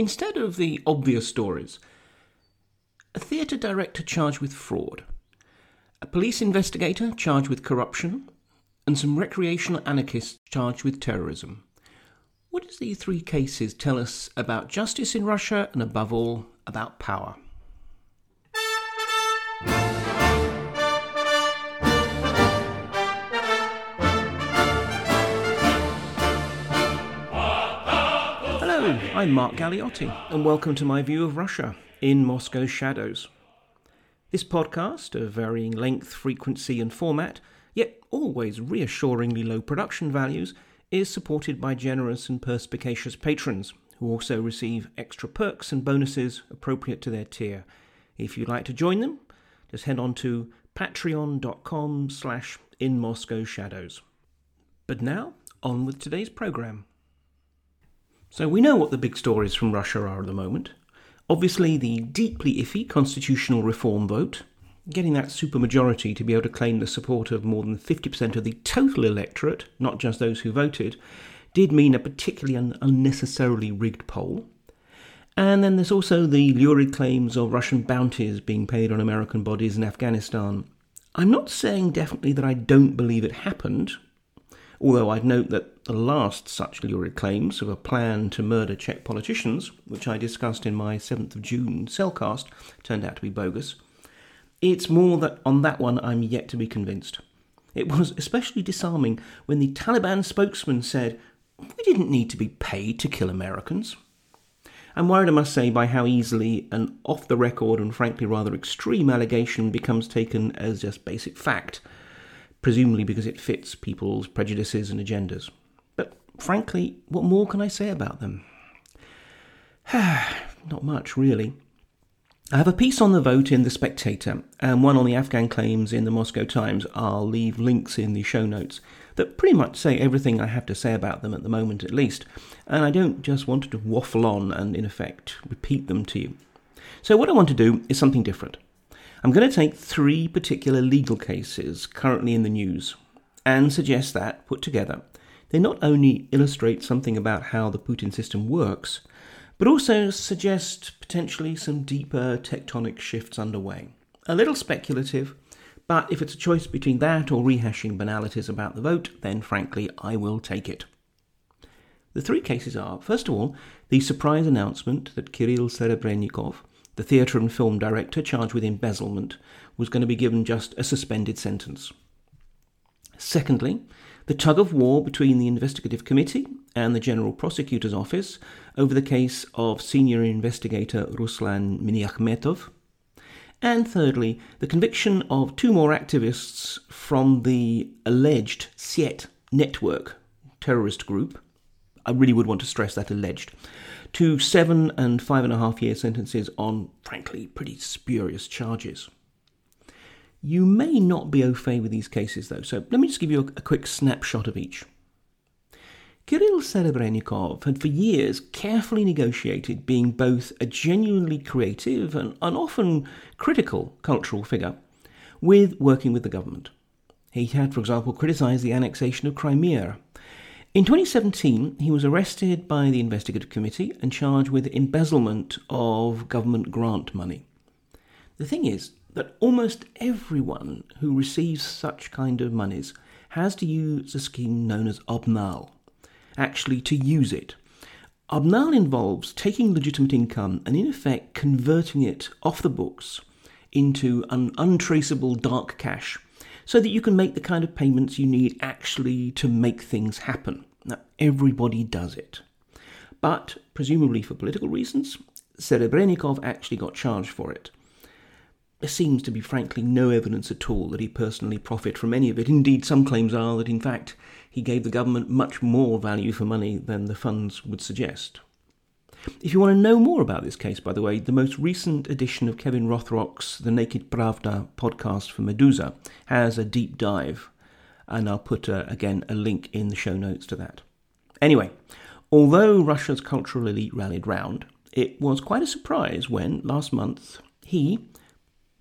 Instead of the obvious stories, a theatre director charged with fraud, a police investigator charged with corruption, and some recreational anarchists charged with terrorism. What does these three cases tell us about justice in Russia and, above all, about power? I'm Mark Galeotti, and welcome to my view of Russia in Moscow's shadows. This podcast, of varying length, frequency, and format, yet always reassuringly low production values, is supported by generous and perspicacious patrons who also receive extra perks and bonuses appropriate to their tier. If you'd like to join them, just head on to patreon.com slash in Moscow shadows. But now, on with today's programme. So we know what the big stories from Russia are at the moment. Obviously, the deeply iffy constitutional reform vote, getting that supermajority to be able to claim the support of more than 50% of the total electorate, not just those who voted, did mean a particularly un- unnecessarily rigged poll. And then there's also the lurid claims of Russian bounties being paid on American bodies in Afghanistan. I'm not saying definitely that I don't believe it happened, Although I'd note that the last such lurid claims of a plan to murder Czech politicians, which I discussed in my 7th of June cellcast, turned out to be bogus. It's more that on that one I'm yet to be convinced. It was especially disarming when the Taliban spokesman said, We didn't need to be paid to kill Americans. I'm worried, I must say, by how easily an off the record and frankly rather extreme allegation becomes taken as just basic fact presumably because it fits people's prejudices and agendas. But frankly, what more can I say about them? Not much, really. I have a piece on the vote in The Spectator and one on the Afghan claims in the Moscow Times. I'll leave links in the show notes that pretty much say everything I have to say about them at the moment, at least. And I don't just want to waffle on and, in effect, repeat them to you. So, what I want to do is something different. I'm going to take three particular legal cases currently in the news and suggest that, put together, they not only illustrate something about how the Putin system works, but also suggest potentially some deeper tectonic shifts underway. A little speculative, but if it's a choice between that or rehashing banalities about the vote, then frankly, I will take it. The three cases are, first of all, the surprise announcement that Kirill Serebrennikov, the theatre and film director charged with embezzlement was going to be given just a suspended sentence. Secondly, the tug of war between the investigative committee and the General Prosecutor's Office over the case of senior investigator Ruslan Miniakhmetov. And thirdly, the conviction of two more activists from the alleged Syet network terrorist group. I really would want to stress that alleged to seven and five and a half year sentences on, frankly, pretty spurious charges. You may not be au fait with these cases, though, so let me just give you a, a quick snapshot of each. Kirill Serebrennikov had for years carefully negotiated being both a genuinely creative and an often critical cultural figure with working with the government. He had, for example, criticised the annexation of Crimea in 2017, he was arrested by the investigative committee and charged with embezzlement of government grant money. The thing is that almost everyone who receives such kind of monies has to use a scheme known as obnal, actually to use it. Obnal involves taking legitimate income and in effect converting it off the books into an untraceable dark cash so that you can make the kind of payments you need actually to make things happen. Now, everybody does it. But, presumably for political reasons, Serebrennikov actually got charged for it. There seems to be, frankly, no evidence at all that he personally profited from any of it. Indeed, some claims are that, in fact, he gave the government much more value for money than the funds would suggest. If you want to know more about this case, by the way, the most recent edition of Kevin Rothrock's The Naked Pravda podcast for Meduza has a deep dive, and I'll put, uh, again, a link in the show notes to that. Anyway, although Russia's cultural elite rallied round, it was quite a surprise when, last month, he,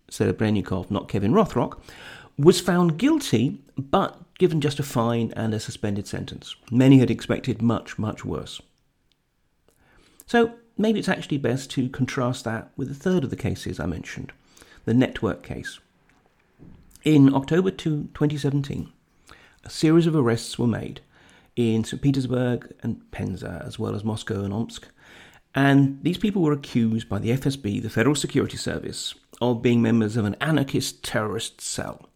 Serebrennikov, not Kevin Rothrock, was found guilty but given just a fine and a suspended sentence. Many had expected much, much worse. So, maybe it's actually best to contrast that with a third of the cases I mentioned, the network case. In October 2017, a series of arrests were made in St. Petersburg and Penza, as well as Moscow and Omsk. And these people were accused by the FSB, the Federal Security Service, of being members of an anarchist terrorist cell,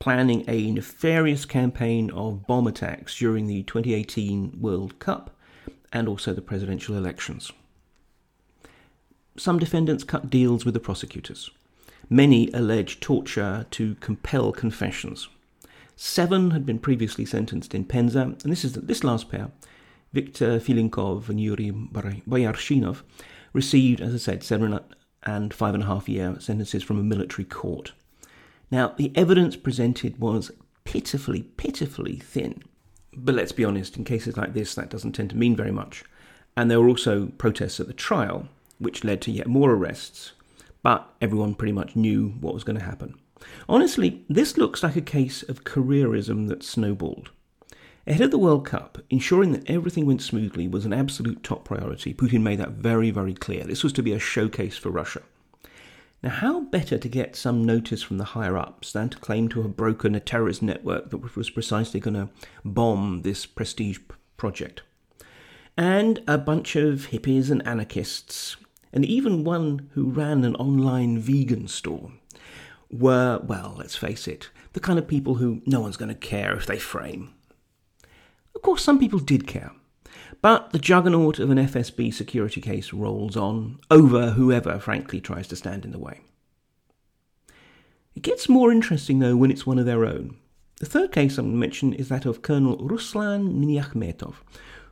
planning a nefarious campaign of bomb attacks during the 2018 World Cup and also the presidential elections. Some defendants cut deals with the prosecutors. Many alleged torture to compel confessions. Seven had been previously sentenced in Penza, and this is this last pair, Viktor Filinkov and Yuri Boyarshinov, received, as I said, seven and five and a half year sentences from a military court. Now, the evidence presented was pitifully, pitifully thin. But let's be honest, in cases like this, that doesn't tend to mean very much. And there were also protests at the trial, which led to yet more arrests. But everyone pretty much knew what was going to happen. Honestly, this looks like a case of careerism that snowballed. Ahead of the World Cup, ensuring that everything went smoothly was an absolute top priority. Putin made that very, very clear. This was to be a showcase for Russia. Now, how better to get some notice from the higher ups than to claim to have broken a terrorist network that was precisely going to bomb this prestige project? And a bunch of hippies and anarchists, and even one who ran an online vegan store, were, well, let's face it, the kind of people who no one's going to care if they frame. Of course, some people did care. But the juggernaut of an FSB security case rolls on over whoever, frankly, tries to stand in the way. It gets more interesting, though, when it's one of their own. The third case I'm going to mention is that of Colonel Ruslan Miniakhmetov,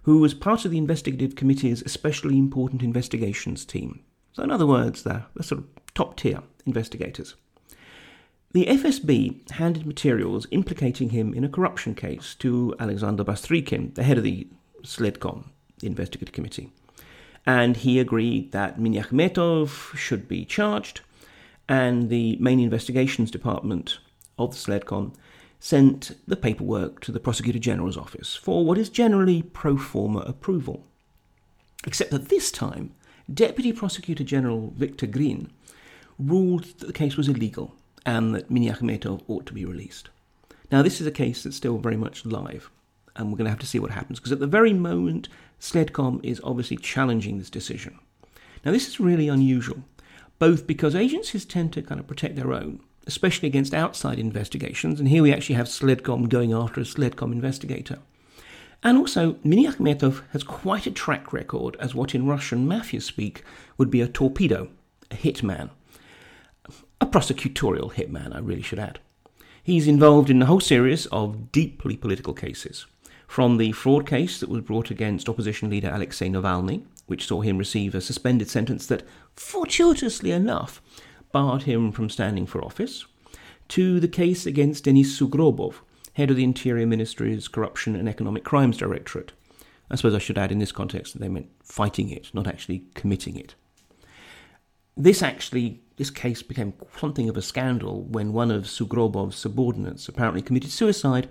who was part of the investigative committee's especially important investigations team. So, in other words, they're, they're sort of top tier investigators. The FSB handed materials implicating him in a corruption case to Alexander Bastrykin, the head of the Sledcom, the investigative committee. And he agreed that Miniakhmetov should be charged, and the main investigations department of the Sledcom sent the paperwork to the Prosecutor General's office for what is generally pro forma approval. Except that this time, Deputy Prosecutor General Viktor Grin ruled that the case was illegal and that Miniakhmetov ought to be released. Now, this is a case that's still very much live, and we're going to have to see what happens because at the very moment, Sledcom is obviously challenging this decision. Now, this is really unusual, both because agencies tend to kind of protect their own, especially against outside investigations, and here we actually have Sledcom going after a Sledcom investigator. And also, Miniakhmetov has quite a track record as what in Russian mafia speak would be a torpedo, a hitman a prosecutorial hitman, I really should add. He's involved in a whole series of deeply political cases, from the fraud case that was brought against opposition leader Alexei Navalny, which saw him receive a suspended sentence that, fortuitously enough, barred him from standing for office, to the case against Denis Sugrobov, head of the Interior Ministry's Corruption and Economic Crimes Directorate. I suppose I should add in this context that they meant fighting it, not actually committing it. This actually, this case became something of a scandal when one of Sugrobov's subordinates apparently committed suicide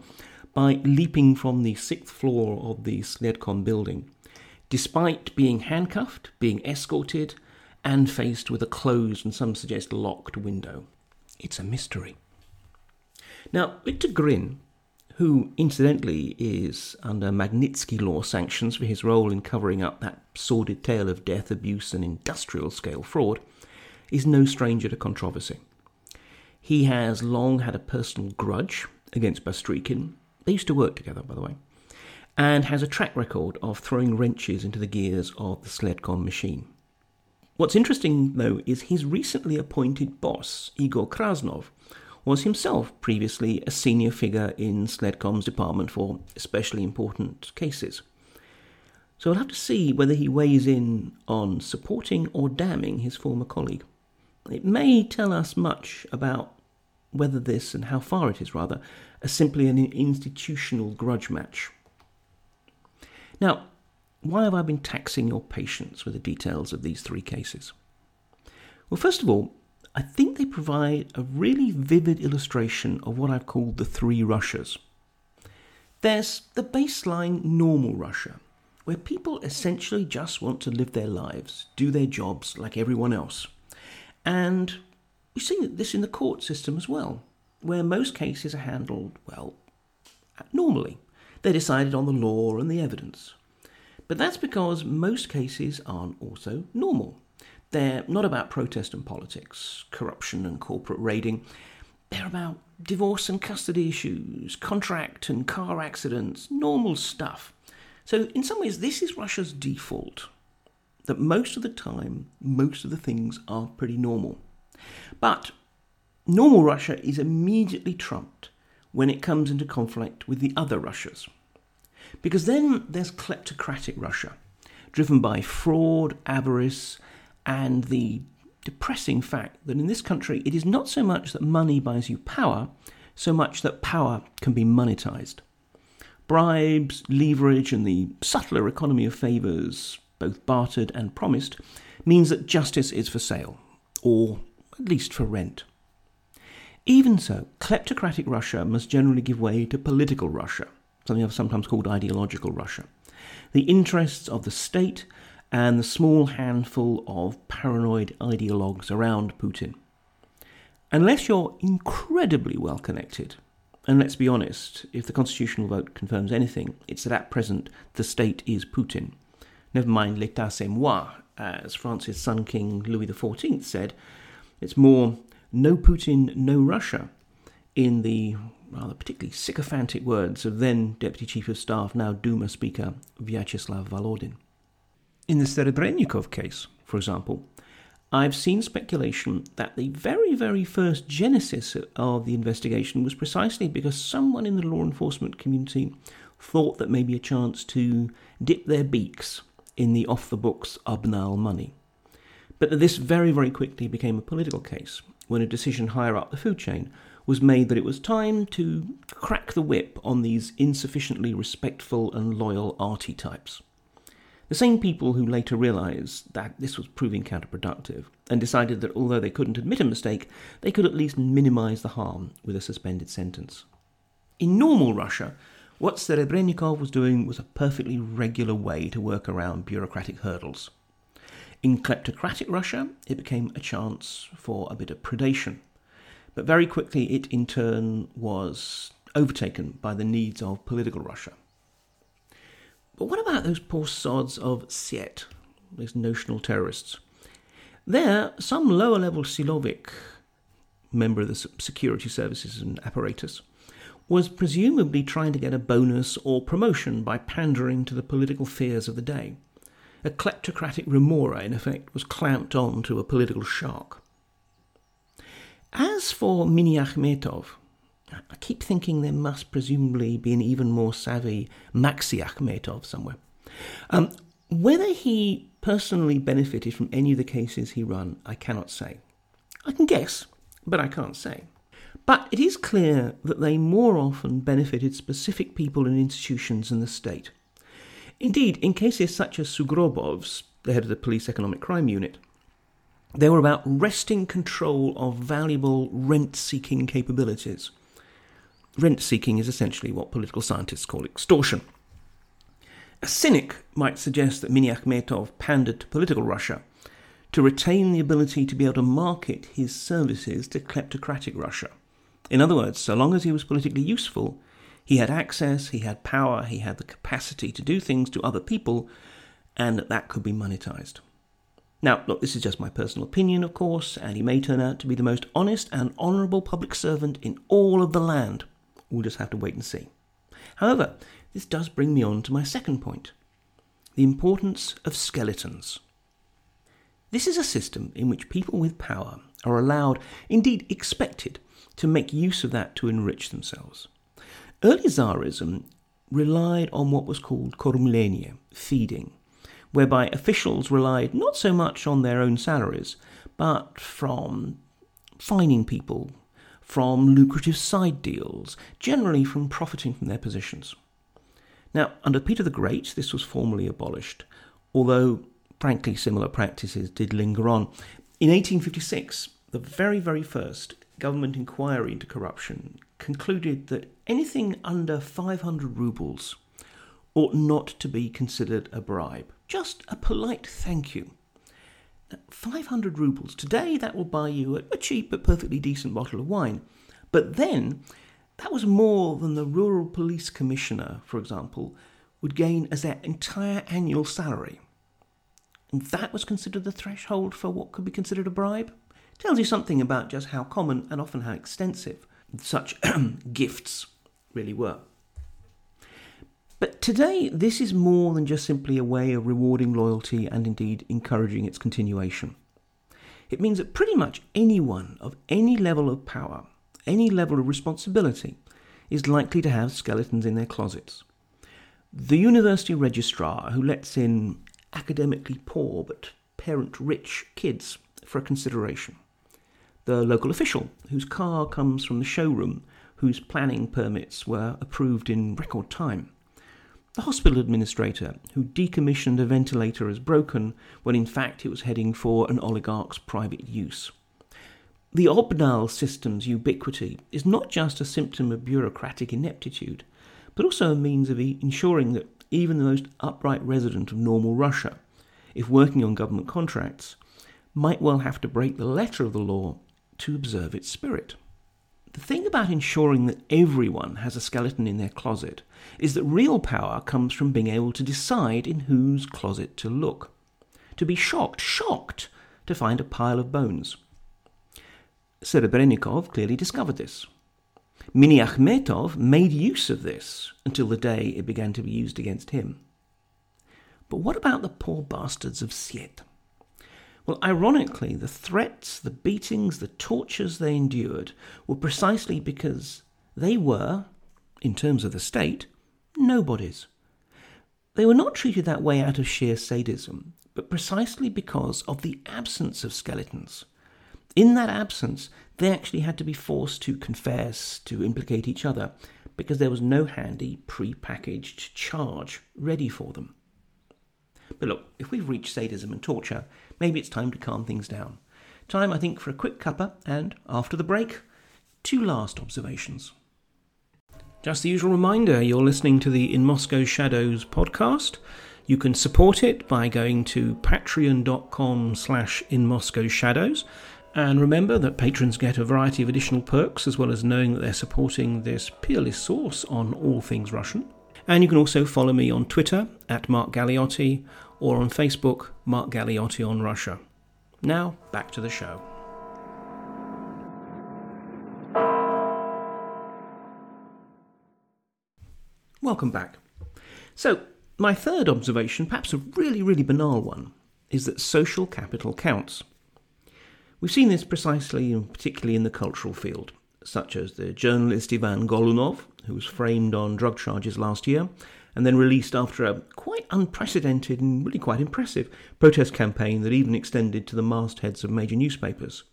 by leaping from the sixth floor of the Sledcom building, despite being handcuffed, being escorted, and faced with a closed and some suggest locked window. It's a mystery. Now, Viktor Grin, who incidentally is under Magnitsky law sanctions for his role in covering up that sordid tale of death, abuse, and industrial scale fraud, is no stranger to controversy. He has long had a personal grudge against Bastrykin. They used to work together, by the way, and has a track record of throwing wrenches into the gears of the Sledcom machine. What's interesting, though, is his recently appointed boss, Igor Krasnov, was himself previously a senior figure in Sledcom's department for especially important cases. So we'll have to see whether he weighs in on supporting or damning his former colleague. It may tell us much about whether this, and how far it is rather, is simply an institutional grudge match. Now, why have I been taxing your patience with the details of these three cases? Well, first of all, I think they provide a really vivid illustration of what I've called the three Russias. There's the baseline normal Russia, where people essentially just want to live their lives, do their jobs like everyone else. And we see this in the court system as well, where most cases are handled, well, normally. They're decided on the law and the evidence. But that's because most cases aren't also normal. They're not about protest and politics, corruption and corporate raiding. They're about divorce and custody issues, contract and car accidents, normal stuff. So, in some ways, this is Russia's default. That most of the time, most of the things are pretty normal. But normal Russia is immediately trumped when it comes into conflict with the other Russias. Because then there's kleptocratic Russia, driven by fraud, avarice, and the depressing fact that in this country it is not so much that money buys you power, so much that power can be monetized. Bribes, leverage, and the subtler economy of favours, both bartered and promised, means that justice is for sale, or at least for rent. Even so, kleptocratic Russia must generally give way to political Russia, something I've sometimes called ideological Russia. The interests of the state and the small handful of paranoid ideologues around Putin. Unless you're incredibly well connected, and let's be honest, if the constitutional vote confirms anything, it's that at present the state is Putin. Never mind l'état c'est moi, as France's Sun King Louis XIV said. It's more no Putin, no Russia, in the rather particularly sycophantic words of then Deputy Chief of Staff, now Duma Speaker Vyacheslav Volodin. In the Serebrennikov case, for example, I've seen speculation that the very, very first genesis of the investigation was precisely because someone in the law enforcement community thought that maybe a chance to dip their beaks in the off the books Obnal money. But this very, very quickly became a political case when a decision higher up the food chain was made that it was time to crack the whip on these insufficiently respectful and loyal arty types. The same people who later realised that this was proving counterproductive and decided that although they couldn't admit a mistake, they could at least minimise the harm with a suspended sentence. In normal Russia, what Serebrennikov was doing was a perfectly regular way to work around bureaucratic hurdles. In kleptocratic Russia, it became a chance for a bit of predation. But very quickly, it in turn was overtaken by the needs of political Russia. But what about those poor sods of Siet, those notional terrorists? There, some lower level Silovik, member of the security services and apparatus, was presumably trying to get a bonus or promotion by pandering to the political fears of the day. A kleptocratic remora, in effect, was clamped on to a political shark. As for Mini Akhmetov, I keep thinking there must presumably be an even more savvy Maxi Akhmetov somewhere. Um, whether he personally benefited from any of the cases he ran, I cannot say. I can guess, but I can't say. But it is clear that they more often benefited specific people and institutions in the state. Indeed, in cases such as Sugrobov's, the head of the police economic crime unit, they were about wresting control of valuable rent seeking capabilities Rent seeking is essentially what political scientists call extortion. A cynic might suggest that Miniakhmetov pandered to political Russia to retain the ability to be able to market his services to kleptocratic Russia. In other words, so long as he was politically useful, he had access, he had power, he had the capacity to do things to other people, and that that could be monetized. Now, look, this is just my personal opinion, of course, and he may turn out to be the most honest and honourable public servant in all of the land. We'll just have to wait and see. However, this does bring me on to my second point the importance of skeletons. This is a system in which people with power are allowed, indeed expected, to make use of that to enrich themselves. Early Tsarism relied on what was called kormlenie, feeding, whereby officials relied not so much on their own salaries, but from fining people, from lucrative side deals, generally from profiting from their positions. Now, under Peter the Great, this was formally abolished, although, frankly, similar practices did linger on. In 1856, the very, very first government inquiry into corruption concluded that anything under 500 rubles ought not to be considered a bribe, just a polite thank you. 500 rubles. Today, that will buy you a cheap but perfectly decent bottle of wine. But then, that was more than the rural police commissioner, for example, would gain as their entire annual salary. And that was considered the threshold for what could be considered a bribe. Tells you something about just how common and often how extensive such gifts really were. But today, this is more than just simply a way of rewarding loyalty and indeed encouraging its continuation. It means that pretty much anyone of any level of power, any level of responsibility, is likely to have skeletons in their closets. The university registrar who lets in academically poor but parent rich kids for a consideration. The local official whose car comes from the showroom whose planning permits were approved in record time the hospital administrator who decommissioned a ventilator as broken when in fact it was heading for an oligarch's private use. The Obnal system's ubiquity is not just a symptom of bureaucratic ineptitude, but also a means of ensuring that even the most upright resident of normal Russia, if working on government contracts, might well have to break the letter of the law to observe its spirit. The thing about ensuring that everyone has a skeleton in their closet is that real power comes from being able to decide in whose closet to look. To be shocked, shocked, to find a pile of bones. Serebrennikov clearly discovered this. Miniakhmetov made use of this until the day it began to be used against him. But what about the poor bastards of Syet? Well, ironically, the threats, the beatings, the tortures they endured were precisely because they were, in terms of the state, nobodies. They were not treated that way out of sheer sadism, but precisely because of the absence of skeletons. In that absence, they actually had to be forced to confess, to implicate each other, because there was no handy pre packaged charge ready for them. But look, if we've reached sadism and torture, maybe it's time to calm things down. Time, I think, for a quick cuppa, and after the break, two last observations. Just the usual reminder you're listening to the In Moscow Shadows podcast. You can support it by going to patreon.com slash in Moscow Shadows. And remember that patrons get a variety of additional perks as well as knowing that they're supporting this peerless source on all things Russian. And you can also follow me on Twitter at Mark Galeotti or on Facebook, Mark Galeotti on Russia. Now, back to the show. Welcome back. So, my third observation, perhaps a really, really banal one, is that social capital counts. We've seen this precisely and particularly in the cultural field, such as the journalist Ivan Golunov, who was framed on drug charges last year and then released after a quite unprecedented and really quite impressive protest campaign that even extended to the mastheads of major newspapers.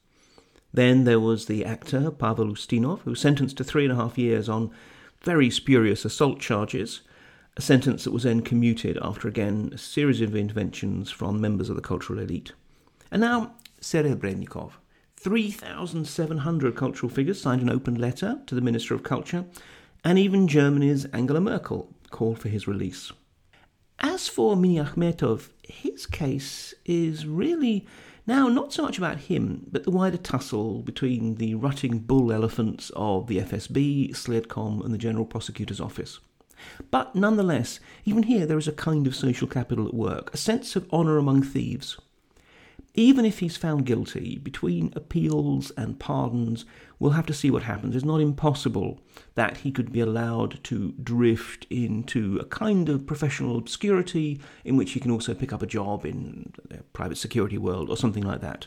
Then there was the actor Pavel Ustinov, who was sentenced to three and a half years on very spurious assault charges, a sentence that was then commuted after again a series of interventions from members of the cultural elite. And now Serebrennikov. 3,700 cultural figures signed an open letter to the Minister of Culture and even Germany's Angela Merkel called for his release. As for Miniakhmetov, his case is really now not so much about him, but the wider tussle between the rutting bull elephants of the FSB, Sledcom, and the General Prosecutor's Office. But nonetheless, even here there is a kind of social capital at work, a sense of honour among thieves, even if he's found guilty, between appeals and pardons, we'll have to see what happens. It's not impossible that he could be allowed to drift into a kind of professional obscurity in which he can also pick up a job in the private security world or something like that.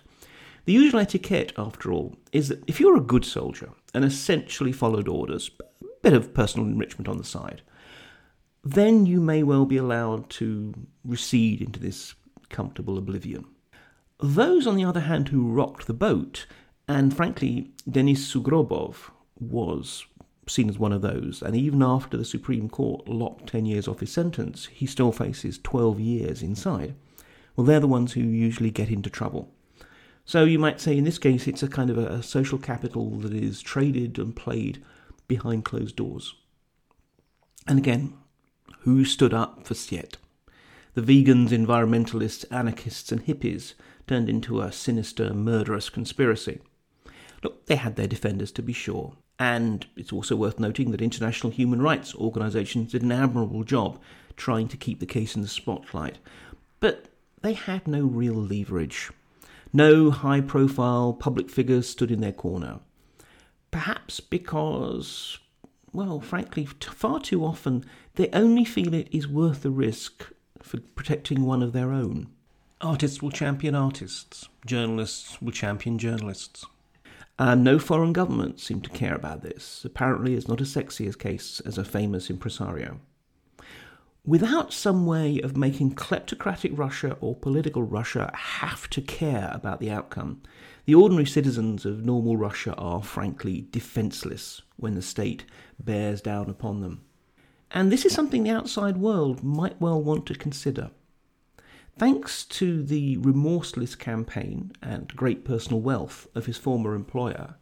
The usual etiquette, after all, is that if you're a good soldier and essentially followed orders, a bit of personal enrichment on the side, then you may well be allowed to recede into this comfortable oblivion. Those, on the other hand, who rocked the boat, and frankly, Denis Sugrobov was seen as one of those, and even after the Supreme Court locked 10 years off his sentence, he still faces 12 years inside. Well, they're the ones who usually get into trouble. So you might say in this case it's a kind of a, social capital that is traded and played behind closed doors. And again, Who stood up for Siet? The vegans, environmentalists, anarchists, and hippies turned into a sinister, murderous conspiracy. Look, they had their defenders to be sure. And it's also worth noting that international human rights organisations did an admirable job trying to keep the case in the spotlight. But they had no real leverage. No high profile public figures stood in their corner. Perhaps because, well, frankly, far too often they only feel it is worth the risk for protecting one of their own. Artists will champion artists, journalists will champion journalists. And no foreign government seem to care about this. Apparently, it's not as sexy a case as a famous impresario. Without some way of making kleptocratic Russia or political Russia have to care about the outcome, the ordinary citizens of normal Russia are frankly defenceless when the state bears down upon them. And this is something the outside world might well want to consider. Thanks to the remorseless campaign and great personal wealth of his former employer,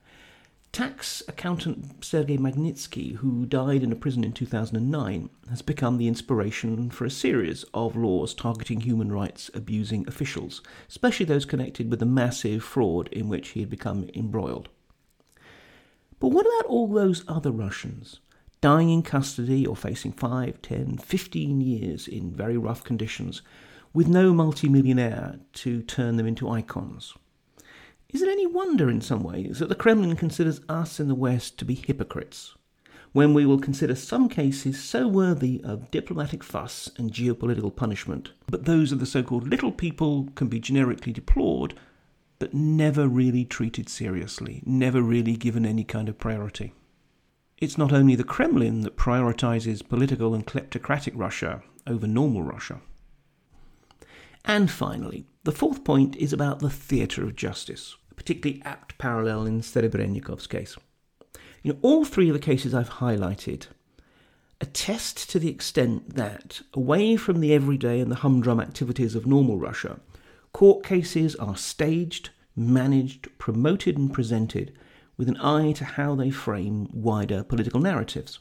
tax accountant Sergei Magnitsky, who died in a prison in 2009, has become the inspiration for a series of laws targeting human rights abusing officials, especially those connected with the massive fraud in which he had become embroiled. But what about all those other Russians? Dying in custody or facing 5, 10, 15 years in very rough conditions with no multimillionaire to turn them into icons. Is it any wonder in some ways that the Kremlin considers us in the West to be hypocrites, when we will consider some cases so worthy of diplomatic fuss and geopolitical punishment, but those of the so called little people can be generically deplored, but never really treated seriously, never really given any kind of priority? It's not only the Kremlin that prioritizes political and kleptocratic Russia over normal Russia. And finally, the fourth point is about the theatre of justice, a particularly apt parallel in Serebrennikov's case. You know, all three of the cases I've highlighted attest to the extent that, away from the everyday and the humdrum activities of normal Russia, court cases are staged, managed, promoted, and presented with an eye to how they frame wider political narratives.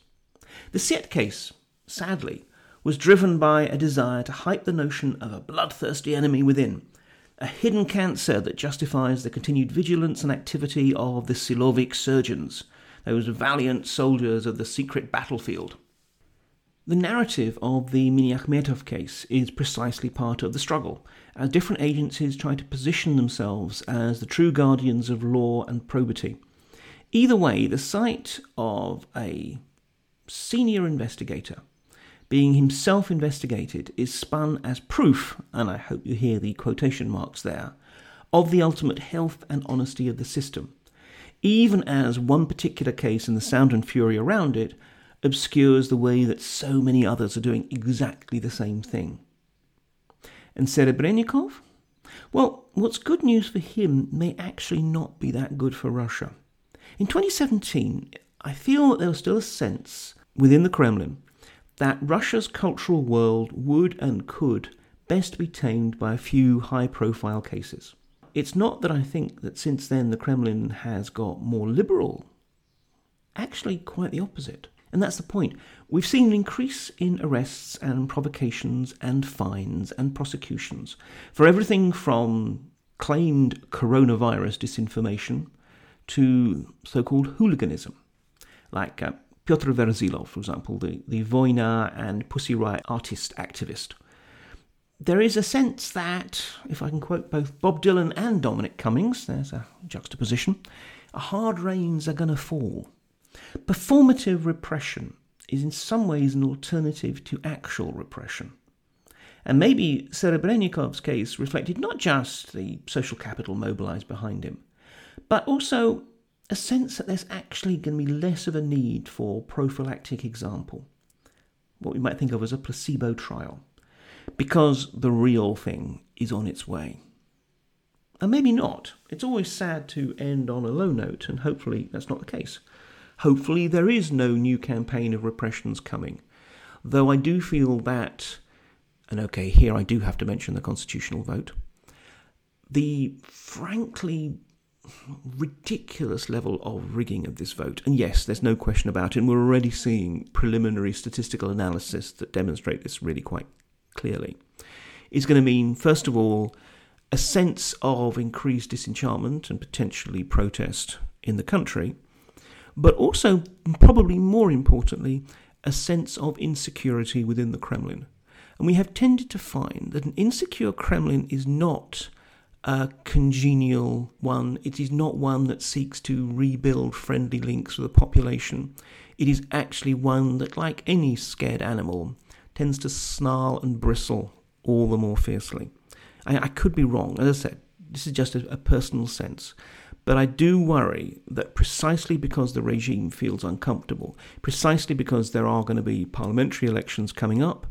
The Siet case, sadly, was driven by a desire to hype the notion of a bloodthirsty enemy within, a hidden cancer that justifies the continued vigilance and activity of the Silovik surgeons, those valiant soldiers of the secret battlefield. The narrative of the Miniakhmetov case is precisely part of the struggle, as different agencies try to position themselves as the true guardians of law and probity. Either way, the sight of a senior investigator being himself investigated is spun as proof, and I hope you hear the quotation marks there, of the ultimate health and honesty of the system, even as one particular case and the sound and fury around it obscures the way that so many others are doing exactly the same thing. And Serebrennikov? Well, what's good news for him may actually not be that good for Russia. In 2017, I feel that there was still a sense within the Kremlin that Russia's cultural world would and could best be tamed by a few high profile cases. It's not that I think that since then the Kremlin has got more liberal. Actually, quite the opposite. And that's the point. We've seen an increase in arrests and provocations and fines and prosecutions for everything from claimed coronavirus disinformation to so called hooliganism, like uh, Pyotr Verzilov, for example, the, the Voina and Pussy Riot artist activist. There is a sense that, if I can quote both Bob Dylan and Dominic Cummings, there's a juxtaposition, hard rains are going to fall. Performative repression is in some ways an alternative to actual repression. And maybe Serebrennikov's case reflected not just the social capital mobilized behind him, but also a sense that there's actually going to be less of a need for prophylactic example, what we might think of as a placebo trial, because the real thing is on its way. And maybe not. It's always sad to end on a low note, and hopefully that's not the case. Hopefully there is no new campaign of repressions coming, though I do feel that, and okay, here I do have to mention the constitutional vote, the frankly ridiculous level of rigging of this vote. And yes, there's no question about it. And we're already seeing preliminary statistical analysis that demonstrate this really quite clearly. Is going to mean, first of all, a sense of increased disenchantment and potentially protest in the country, but also, probably more importantly, a sense of insecurity within the Kremlin. And we have tended to find that an insecure Kremlin is not a congenial one. It is not one that seeks to rebuild friendly links with the population. It is actually one that, like any scared animal, tends to snarl and bristle all the more fiercely. I, I could be wrong. As I said, this is just a, a personal sense. But I do worry that precisely because the regime feels uncomfortable, precisely because there are going to be parliamentary elections coming up,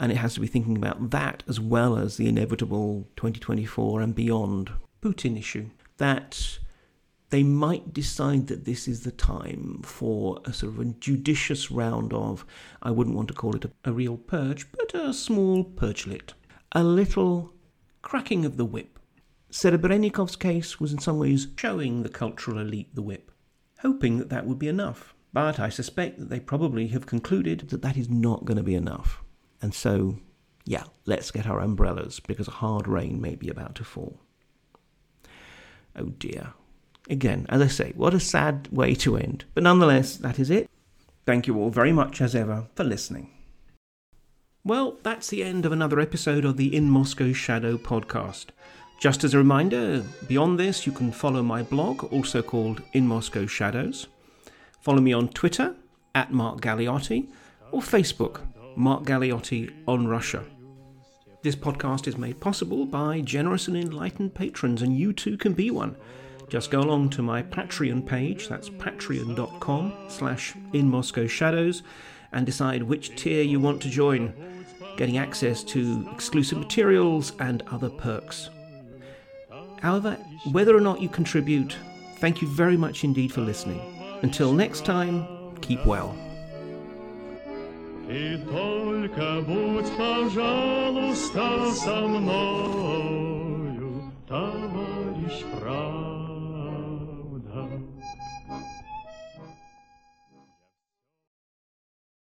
and it has to be thinking about that as well as the inevitable 2024 and beyond Putin issue, that they might decide that this is the time for a sort of a judicious round of, I wouldn't want to call it a, a real purge, but a small purgelet. A little cracking of the whip. Serebrennikov's case was in some ways showing the cultural elite the whip, hoping that that would be enough. But I suspect that they probably have concluded that that is not going to be enough. And so, yeah, let's get our umbrellas because a hard rain may be about to fall. Oh dear. Again, as I say, what a sad way to end. But nonetheless, that is it. Thank you all very much, as ever, for listening. Well, that's the end of another episode of the In Moscow Shadow podcast. Just as a reminder, beyond this, you can follow my blog, also called In Moscow Shadows. Follow me on Twitter, at Mark Galeotti, or Facebook, Mark Galeotti on Russia. This podcast is made possible by generous and enlightened patrons, and you too can be one. Just go along to my Patreon page, that's patreon.com slash in Moscow Shadows, and decide which tier you want to join, getting access to exclusive materials and other perks. However, whether or not you contribute, thank you very much indeed for listening. Until next time, keep well. И только будь, пожалуйста, со мною, товарищ прав.